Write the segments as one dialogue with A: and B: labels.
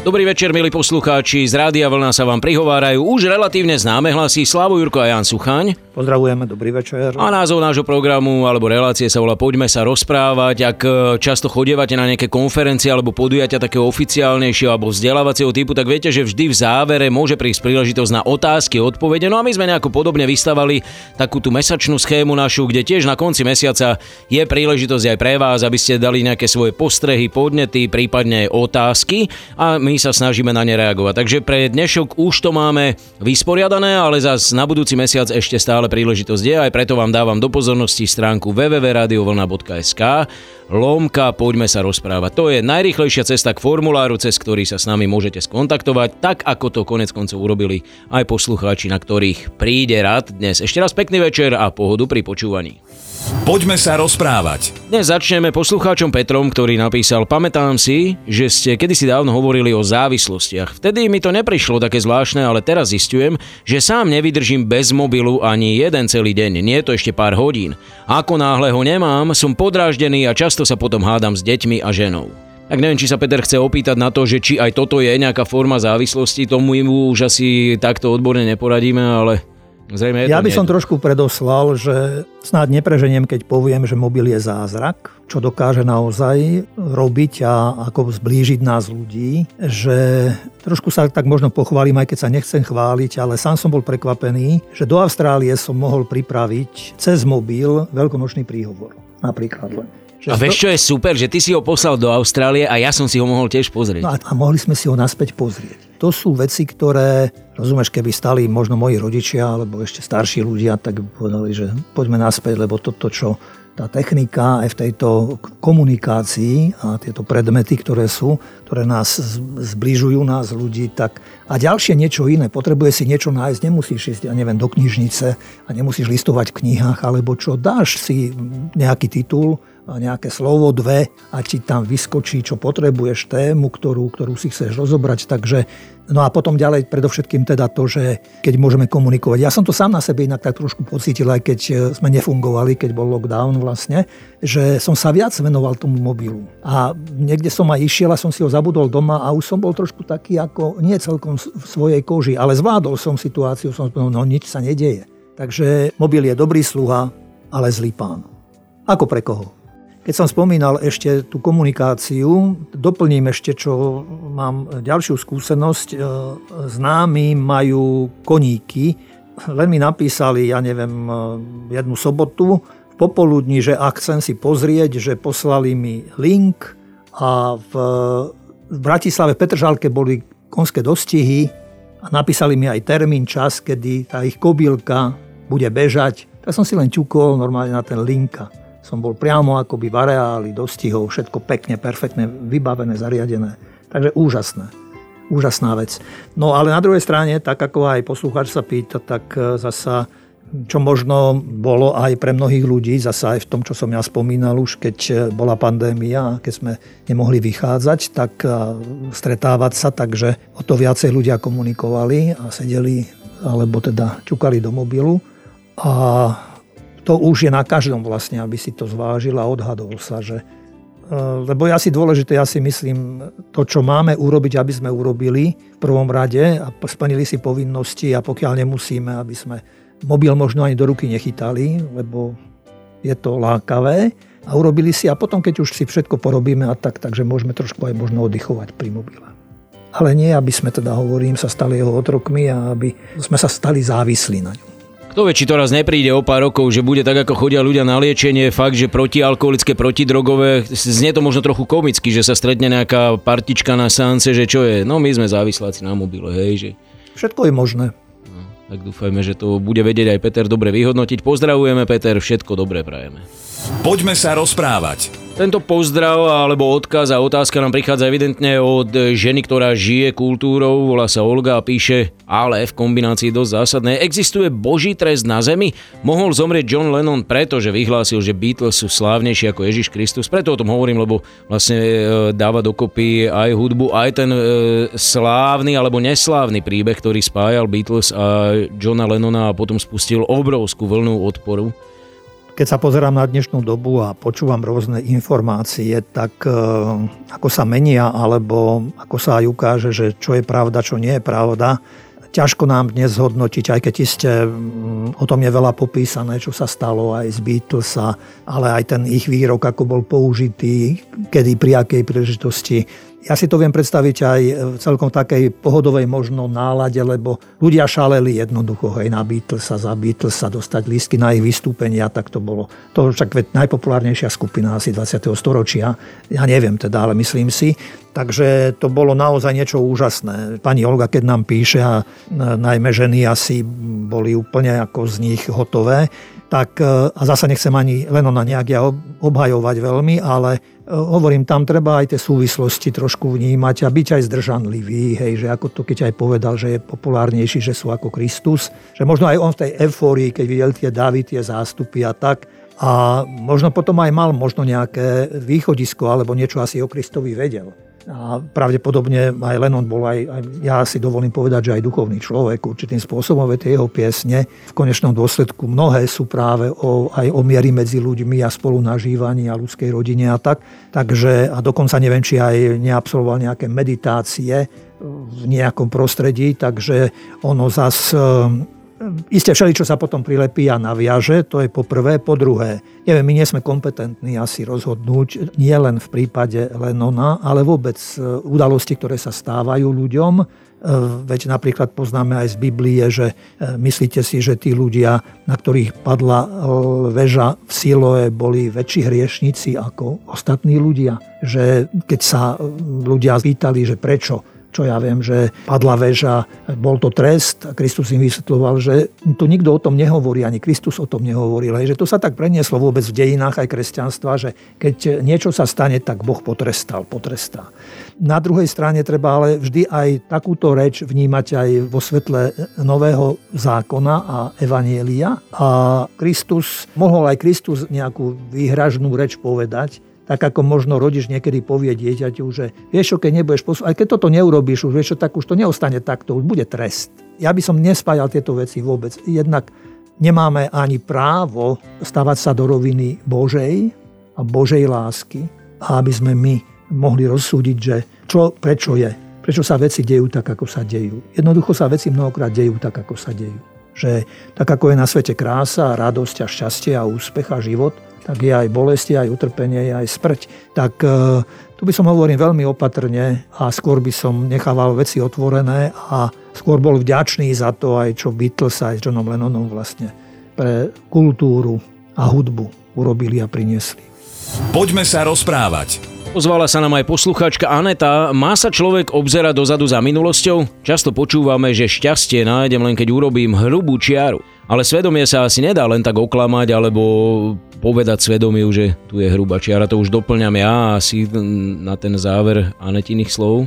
A: Dobrý večer, milí poslucháči. Z Rádia Vlna sa vám prihovárajú už relatívne známe hlasy Slavo Jurko a Jan Suchaň.
B: Pozdravujeme, dobrý večer.
A: A názov nášho programu alebo relácie sa volá Poďme sa rozprávať. Ak e, často chodievate na nejaké konferencie alebo podujatia takého oficiálnejšieho alebo vzdelávacieho typu, tak viete, že vždy v závere môže prísť príležitosť na otázky, odpovede. No a my sme nejako podobne vystavali takú tú mesačnú schému našu, kde tiež na konci mesiaca je príležitosť aj pre vás, aby ste dali nejaké svoje postrehy, podnety, prípadne aj otázky. A my my sa snažíme na ne reagovať. Takže pre dnešok už to máme vysporiadané, ale zas na budúci mesiac ešte stále príležitosť je, aj preto vám dávam do pozornosti stránku www.radiovlna.sk lomka, poďme sa rozprávať. To je najrychlejšia cesta k formuláru, cez ktorý sa s nami môžete skontaktovať, tak ako to konec koncov urobili aj poslucháči, na ktorých príde rád dnes. Ešte raz pekný večer a pohodu pri počúvaní.
C: Poďme sa rozprávať.
A: Dnes začneme poslucháčom Petrom, ktorý napísal Pamätám si, že ste kedysi dávno hovorili o závislostiach. Vtedy mi to neprišlo také zvláštne, ale teraz zistujem, že sám nevydržím bez mobilu ani jeden celý deň, nie to ešte pár hodín. Ako náhle ho nemám, som podráždený a často sa potom hádam s deťmi a ženou. Tak neviem, či sa Peter chce opýtať na to, že či aj toto je nejaká forma závislosti, tomu mu už asi takto odborne neporadíme, ale Zrejme
B: ja by som trošku predoslal, že snáď nepreženiem, keď poviem, že mobil je zázrak, čo dokáže naozaj robiť a ako zblížiť nás ľudí, že trošku sa tak možno pochválim, aj keď sa nechcem chváliť, ale sám som bol prekvapený, že do Austrálie som mohol pripraviť cez mobil veľkonočný príhovor. Napríklad len.
A: Že a vieš, čo je super, že ty si ho poslal do Austrálie a ja som si ho mohol tiež pozrieť.
B: No a, a mohli sme si ho naspäť pozrieť. To sú veci, ktoré, rozumieš, keby stali možno moji rodičia alebo ešte starší ľudia, tak by povedali, že poďme naspäť, lebo toto, čo tá technika aj v tejto komunikácii a tieto predmety, ktoré sú, ktoré nás zbližujú, nás ľudí, tak a ďalšie niečo iné, potrebuje si niečo nájsť, nemusíš ísť, ja neviem, do knižnice a nemusíš listovať v knihách, alebo čo, dáš si nejaký titul, nejaké slovo, dve a ti tam vyskočí, čo potrebuješ, tému, ktorú, ktorú si chceš rozobrať. Takže, no a potom ďalej predovšetkým teda to, že keď môžeme komunikovať. Ja som to sám na sebe inak tak trošku pocítil, aj keď e, sme nefungovali, keď bol lockdown vlastne, že som sa viac venoval tomu mobilu. A niekde som aj išiel a som si ho zabudol doma a už som bol trošku taký ako nie celkom v svojej koži, ale zvládol som situáciu, som povedal, no nič sa nedieje. Takže mobil je dobrý sluha, ale zlý pán. Ako pre koho? Keď som spomínal ešte tú komunikáciu, doplním ešte, čo mám ďalšiu skúsenosť. E, známi majú koníky, len mi napísali, ja neviem, e, jednu sobotu v popoludní, že ak chcem si pozrieť, že poslali mi link a v, v Bratislave v Petržálke boli konské dostihy a napísali mi aj termín, čas, kedy tá ich kobylka bude bežať. Tak som si len ťukol normálne na ten linka som bol priamo akoby v areáli, dostihol, všetko pekne, perfektne, vybavené, zariadené. Takže úžasné. Úžasná vec. No ale na druhej strane, tak ako aj poslucháč sa pýta, tak e, zasa čo možno bolo aj pre mnohých ľudí, zasa aj v tom, čo som ja spomínal už, keď e, bola pandémia, keď sme nemohli vychádzať, tak e, stretávať sa, takže o to viacej ľudia komunikovali a sedeli, alebo teda čukali do mobilu. A to už je na každom vlastne, aby si to zvážil a odhadol sa, že e, lebo ja si dôležité, ja si myslím, to, čo máme urobiť, aby sme urobili v prvom rade a splnili si povinnosti a pokiaľ nemusíme, aby sme mobil možno ani do ruky nechytali, lebo je to lákavé a urobili si a potom, keď už si všetko porobíme a tak, takže môžeme trošku aj možno oddychovať pri mobile. Ale nie, aby sme teda, hovorím, sa stali jeho otrokmi a aby sme sa stali závislí na ňom.
A: Kto vie, či to raz nepríde o pár rokov, že bude tak, ako chodia ľudia na liečenie, fakt, že protialkoholické, protidrogové, znie to možno trochu komicky, že sa stretne nejaká partička na sánce, že čo je, no my sme závisláci na mobile, hej, že...
B: Všetko je možné.
A: No, tak dúfajme, že to bude vedieť aj Peter dobre vyhodnotiť. Pozdravujeme, Peter, všetko dobré prajeme.
C: Poďme sa rozprávať.
A: Tento pozdrav alebo odkaz a otázka nám prichádza evidentne od ženy, ktorá žije kultúrou, volá sa Olga a píše, ale v kombinácii dosť zásadné, existuje boží trest na zemi? Mohol zomrieť John Lennon preto, že vyhlásil, že Beatles sú slávnejší ako Ježiš Kristus. Preto o tom hovorím, lebo vlastne e, dáva dokopy aj hudbu, aj ten e, slávny alebo neslávny príbeh, ktorý spájal Beatles a Johna Lennona a potom spustil obrovskú vlnu odporu
B: keď sa pozerám na dnešnú dobu a počúvam rôzne informácie, tak e, ako sa menia, alebo ako sa aj ukáže, že čo je pravda, čo nie je pravda, ťažko nám dnes hodnotiť, aj keď iste mm, o tom je veľa popísané, čo sa stalo aj z Beatlesa, ale aj ten ich výrok, ako bol použitý, kedy, pri akej príležitosti ja si to viem predstaviť aj v celkom takej pohodovej možno nálade, lebo ľudia šaleli jednoducho hej, na Beatlesa, za Beatlesa, dostať lístky na ich vystúpenia, tak to bolo. To však najpopulárnejšia skupina asi 20. storočia. Ja neviem teda, ale myslím si. Takže to bolo naozaj niečo úžasné. Pani Olga, keď nám píše, a najmä ženy asi boli úplne ako z nich hotové, tak e, a zasa nechcem ani Lenona nejak ja obhajovať veľmi, ale e, hovorím, tam treba aj tie súvislosti trošku vnímať a byť aj zdržanlivý, hej, že ako to keď aj povedal, že je populárnejší, že sú ako Kristus, že možno aj on v tej eufórii, keď videl tie davy, tie zástupy a tak, a možno potom aj mal možno nejaké východisko alebo niečo asi o Kristovi vedel. A pravdepodobne aj Lennon bol aj, aj, ja si dovolím povedať, že aj duchovný človek určitým spôsobom, veď jeho piesne v konečnom dôsledku mnohé sú práve o, aj o miery medzi ľuďmi a spolunažívaní a ľudskej rodine a tak. Takže, a dokonca neviem, či aj neabsolvoval nejaké meditácie v nejakom prostredí, takže ono zas Isté všeli, čo sa potom prilepí a naviaže, to je po prvé. Po druhé, neviem, my nie sme kompetentní asi rozhodnúť, nie len v prípade Lenona, ale vôbec e, udalosti, ktoré sa stávajú ľuďom. E, veď napríklad poznáme aj z Biblie, že e, myslíte si, že tí ľudia, na ktorých padla väža v Siloe, boli väčší hriešnici ako ostatní ľudia. Že keď sa ľudia pýtali, že prečo čo ja viem, že padla väža, bol to trest a Kristus im vysvetľoval, že tu nikto o tom nehovorí, ani Kristus o tom nehovoril. Hej, že to sa tak prenieslo vôbec v dejinách aj kresťanstva, že keď niečo sa stane, tak Boh potrestal, potrestá. Na druhej strane treba ale vždy aj takúto reč vnímať aj vo svetle nového zákona a evanielia. A Kristus, mohol aj Kristus nejakú výhražnú reč povedať, tak ako možno rodič niekedy povie dieťaťu, že vieš čo, keď nebudeš posúvať, aj keď toto neurobíš, už vieš čo, tak už to neostane takto, už bude trest. Ja by som nespájal tieto veci vôbec. Jednak nemáme ani právo stavať sa do roviny Božej a Božej lásky, aby sme my mohli rozsúdiť, že čo, prečo je, prečo sa veci dejú tak, ako sa dejú. Jednoducho sa veci mnohokrát dejú tak, ako sa dejú. Že tak, ako je na svete krása, radosť a šťastie a úspech a život – tak je aj bolestie, aj utrpenie, aj smrť. Tak e, tu by som hovoril veľmi opatrne a skôr by som nechával veci otvorené a skôr bol vďačný za to aj čo Beatles aj Johnom Lennonom vlastne pre kultúru a hudbu urobili a priniesli.
C: Poďme sa rozprávať.
A: Ozvala sa nám aj posluchačka Aneta. Má sa človek obzerať dozadu za minulosťou? Často počúvame, že šťastie nájdem len keď urobím hrubú čiaru. Ale svedomie sa asi nedá len tak oklamať alebo povedať svedomiu, že tu je hrubá čiara. To už doplňam ja asi na ten záver Anetiných slov.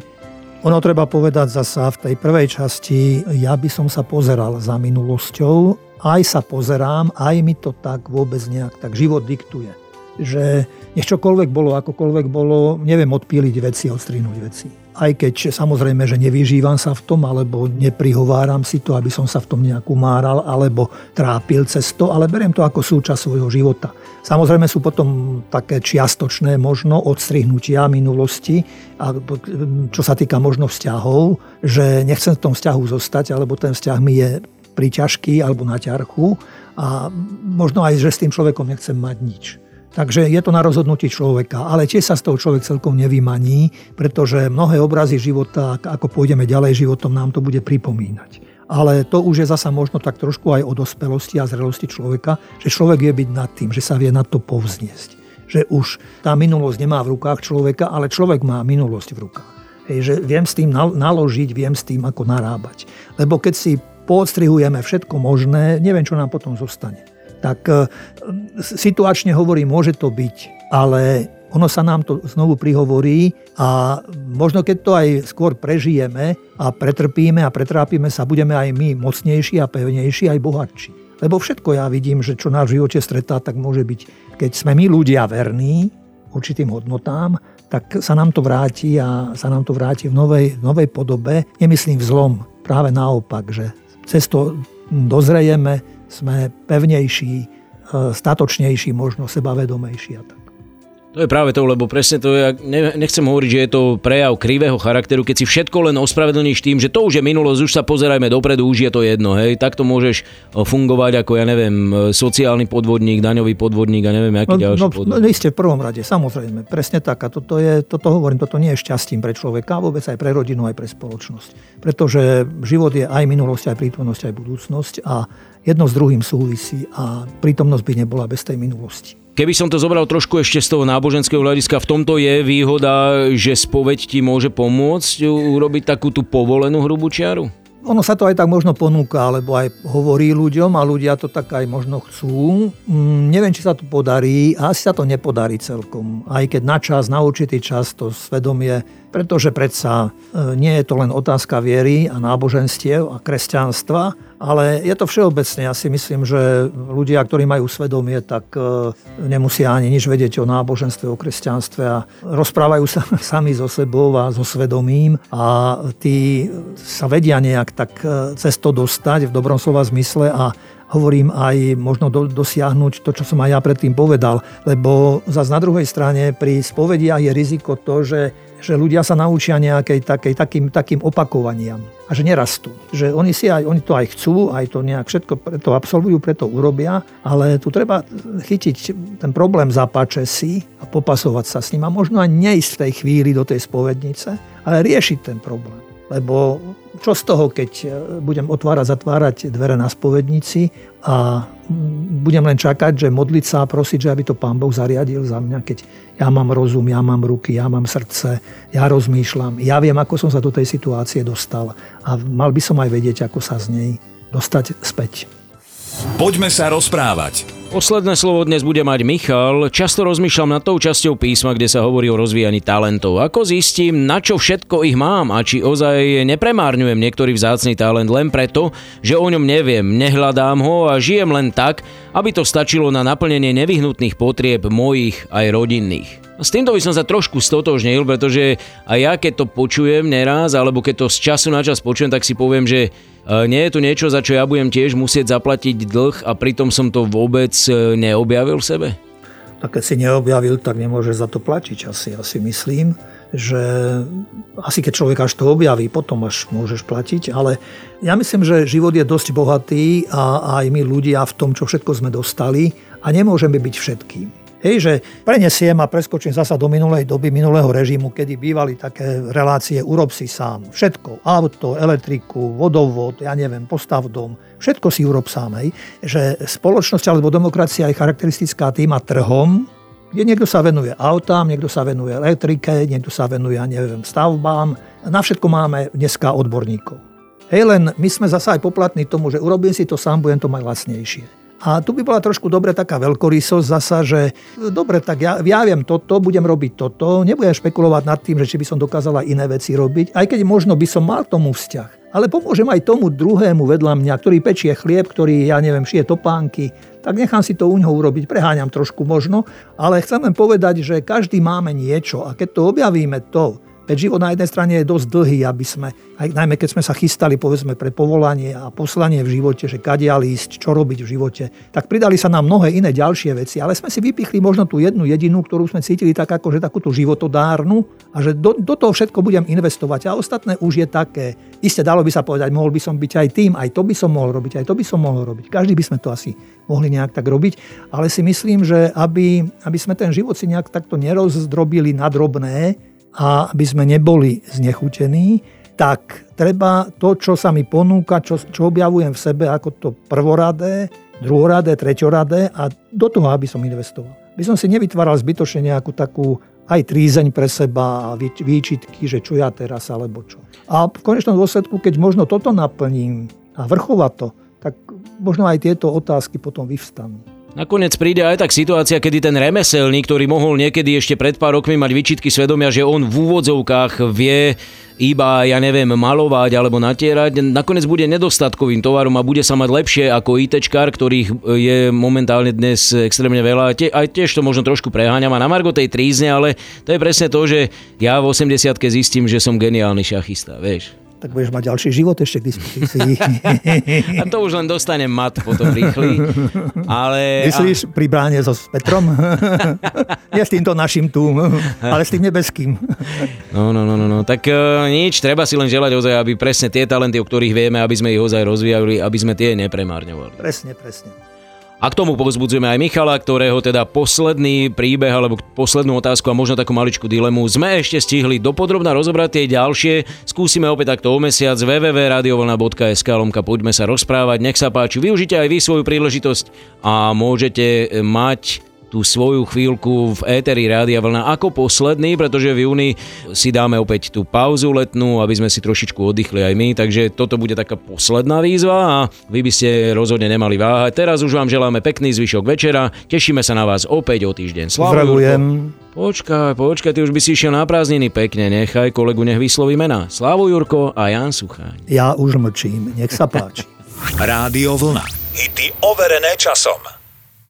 B: Ono treba povedať zasa v tej prvej časti, ja by som sa pozeral za minulosťou, aj sa pozerám, aj mi to tak vôbec nejak tak život diktuje že nech čokoľvek bolo, akokoľvek bolo, neviem odpíliť veci, odstrihnúť veci. Aj keď samozrejme, že nevyžívam sa v tom, alebo neprihováram si to, aby som sa v tom nejak umáral, alebo trápil cez to, ale beriem to ako súčasť svojho života. Samozrejme sú potom také čiastočné možno odstrihnutia minulosti, a čo sa týka možno vzťahov, že nechcem v tom vzťahu zostať, alebo ten vzťah mi je priťažký alebo na ťarchu a možno aj, že s tým človekom nechcem mať nič. Takže je to na rozhodnutí človeka, ale tiež sa z toho človek celkom nevymaní, pretože mnohé obrazy života, ako pôjdeme ďalej životom, nám to bude pripomínať. Ale to už je zasa možno tak trošku aj o dospelosti a zrelosti človeka, že človek je byť nad tým, že sa vie na to povzniesť. Že už tá minulosť nemá v rukách človeka, ale človek má minulosť v rukách. Hej, že viem s tým naložiť, viem s tým ako narábať. Lebo keď si podstrihujeme všetko možné, neviem, čo nám potom zostane tak e, situačne hovorí, môže to byť, ale ono sa nám to znovu prihovorí a možno keď to aj skôr prežijeme a pretrpíme a pretrápime sa, budeme aj my mocnejší a pevnejší, aj bohatší. Lebo všetko ja vidím, že čo nás v živote stretá, tak môže byť, keď sme my ľudia verní určitým hodnotám, tak sa nám to vráti a sa nám to vráti v novej, novej podobe. Nemyslím v zlom, práve naopak, že cez to dozrejeme, sme pevnejší, statočnejší, možno sebavedomejší a tak.
A: To je práve to, lebo presne to je, nechcem hovoriť, že je to prejav krivého charakteru, keď si všetko len ospravedlníš tým, že to už je minulosť, už sa pozerajme dopredu, už je to jedno, hej, takto môžeš fungovať ako, ja neviem, sociálny podvodník, daňový podvodník a neviem, aký no, ďalší no, podvodník.
B: No, ste v prvom rade, samozrejme, presne tak. A toto, je, toto hovorím, toto nie je šťastím pre človeka, vôbec aj pre rodinu, aj pre spoločnosť. Pretože život je aj minulosť, aj prítomnosť, aj budúcnosť a jedno s druhým súvisí a prítomnosť by nebola bez tej minulosti.
A: Keby som to zobral trošku ešte z toho náboženského hľadiska, v tomto je výhoda, že spoveď ti môže pomôcť urobiť takú tú povolenú hrubú čiaru?
B: Ono sa to aj tak možno ponúka, alebo aj hovorí ľuďom a ľudia to tak aj možno chcú. Mm, neviem, či sa to podarí, asi sa to nepodarí celkom. Aj keď na čas, na určitý čas to svedomie, pretože predsa e, nie je to len otázka viery a náboženstiev a kresťanstva, ale je to všeobecne. Ja si myslím, že ľudia, ktorí majú svedomie, tak e, nemusia ani nič vedieť o náboženstve, o kresťanstve a rozprávajú sa sami so sebou a so svedomím a tí sa vedia nejak tak e, cez to dostať v dobrom slova zmysle a hovorím aj možno do, dosiahnuť to, čo som aj ja predtým povedal. Lebo zase na druhej strane pri spovediach je riziko to, že že ľudia sa naučia nejakej takej, takým, takým opakovaniam a že nerastú. Že oni, si aj, oni to aj chcú, aj to nejak všetko preto absolvujú, preto urobia, ale tu treba chytiť ten problém zapáče si a popasovať sa s ním a možno aj neísť v tej chvíli do tej spovednice, ale riešiť ten problém. Lebo čo z toho, keď budem otvárať, zatvárať dvere na spovednici a budem len čakať, že modliť sa a prosiť, že aby to Pán Boh zariadil za mňa, keď ja mám rozum, ja mám ruky, ja mám srdce, ja rozmýšľam, ja viem, ako som sa do tej situácie dostal a mal by som aj vedieť, ako sa z nej dostať späť.
C: Poďme sa rozprávať.
A: Posledné slovo dnes bude mať Michal. Často rozmýšľam nad tou časťou písma, kde sa hovorí o rozvíjaní talentov. Ako zistím, na čo všetko ich mám a či ozaj nepremárňujem niektorý vzácný talent len preto, že o ňom neviem, nehľadám ho a žijem len tak, aby to stačilo na naplnenie nevyhnutných potrieb mojich aj rodinných. S týmto by som sa trošku stotožnil, pretože aj ja keď to počujem neraz, alebo keď to z času na čas počujem, tak si poviem, že e, nie je tu niečo, za čo ja budem tiež musieť zaplatiť dlh a pritom som to vôbec e, neobjavil v sebe?
B: Tak keď si neobjavil, tak nemôže za to platiť asi. Ja si myslím, že asi keď človek až to objaví, potom až môžeš platiť, ale ja myslím, že život je dosť bohatý a aj my ľudia v tom, čo všetko sme dostali a nemôžeme byť všetkým. Hej, že prenesiem a preskočím zasa do minulej doby, minulého režimu, kedy bývali také relácie urob si sám. Všetko, auto, elektriku, vodovod, ja neviem, postav dom, všetko si urob sám. Hej. Že spoločnosť alebo demokracia je charakteristická tým a trhom, kde niekto sa venuje autám, niekto sa venuje elektrike, niekto sa venuje, ja neviem, stavbám. Na všetko máme dneska odborníkov. Hej, len my sme zasa aj poplatní tomu, že urobím si to sám, budem to mať lacnejšie. A tu by bola trošku dobre taká veľkorysosť zasa, že dobre, tak ja, ja viem toto, budem robiť toto, nebudem špekulovať nad tým, že či by som dokázala iné veci robiť, aj keď možno by som mal tomu vzťah. Ale pomôžem aj tomu druhému vedľa mňa, ktorý pečie chlieb, ktorý, ja neviem, šije topánky, tak nechám si to u ňoho urobiť, preháňam trošku možno, ale chcem len povedať, že každý máme niečo a keď to objavíme to, Veď život na jednej strane je dosť dlhý, aby sme, aj najmä keď sme sa chystali povedzme pre povolanie a poslanie v živote, že kadia ísť, čo robiť v živote, tak pridali sa nám mnohé iné ďalšie veci, ale sme si vypichli možno tú jednu jedinú, ktorú sme cítili tak ako, že takúto životodárnu a že do, do toho všetko budem investovať a ostatné už je také. Isté dalo by sa povedať, mohol by som byť aj tým, aj to by som mohol robiť, aj to by som mohol robiť. Každý by sme to asi mohli nejak tak robiť, ale si myslím, že aby, aby sme ten život si nejak takto nerozdrobili na drobné, a aby sme neboli znechutení, tak treba to, čo sa mi ponúka, čo, čo objavujem v sebe ako to prvoradé, druhoradé, treťoradé a do toho, aby som investoval. By som si nevytváral zbytočne nejakú takú aj trízeň pre seba a výčitky, že čo ja teraz alebo čo. A v konečnom dôsledku, keď možno toto naplním a vrchovať to, tak možno aj tieto otázky potom vyvstanú.
A: Nakoniec príde aj tak situácia, kedy ten remeselník, ktorý mohol niekedy ešte pred pár rokmi mať vyčitky svedomia, že on v úvodzovkách vie iba, ja neviem, malovať alebo natierať, nakoniec bude nedostatkovým tovarom a bude sa mať lepšie ako ITčkár, ktorých je momentálne dnes extrémne veľa. Aj tiež to možno trošku preháňam a na margo tej trízne, ale to je presne to, že ja v 80 zistím, že som geniálny šachista, vieš.
B: Tak budeš mať ďalší život ešte k dispozícii.
A: A to už len dostanem mat potom rýchly. Ale...
B: Myslíš pri bráne so s Petrom? Nie s týmto našim tu, ale s tým nebeským.
A: No, no, no, no, no. tak uh, nič, treba si len želať ozaj, aby presne tie talenty, o ktorých vieme, aby sme ich ozaj rozvíjali, aby sme tie nepremárňovali.
B: Presne, presne.
A: A k tomu povzbudzujeme aj Michala, ktorého teda posledný príbeh alebo poslednú otázku a možno takú maličkú dilemu sme ešte stihli dopodrobne rozobrať tie ďalšie. Skúsime opäť takto o mesiac www.radiovolna.sk lomka poďme sa rozprávať. Nech sa páči, využite aj vy svoju príležitosť a môžete mať tú svoju chvíľku v éteri Rádia Vlna ako posledný, pretože v júni si dáme opäť tú pauzu letnú, aby sme si trošičku oddychli aj my, takže toto bude taká posledná výzva a vy by ste rozhodne nemali váhať. Teraz už vám želáme pekný zvyšok večera, tešíme sa na vás opäť o týždeň.
B: Zdravujem.
A: Počkaj, počkaj, ty už by si išiel na prázdniny pekne, nechaj kolegu nech vysloví mená. Slávu Jurko a Jan Sucháň.
B: Ja už mlčím, nech sa páči.
C: Rádio Vlna. Hity overené časom.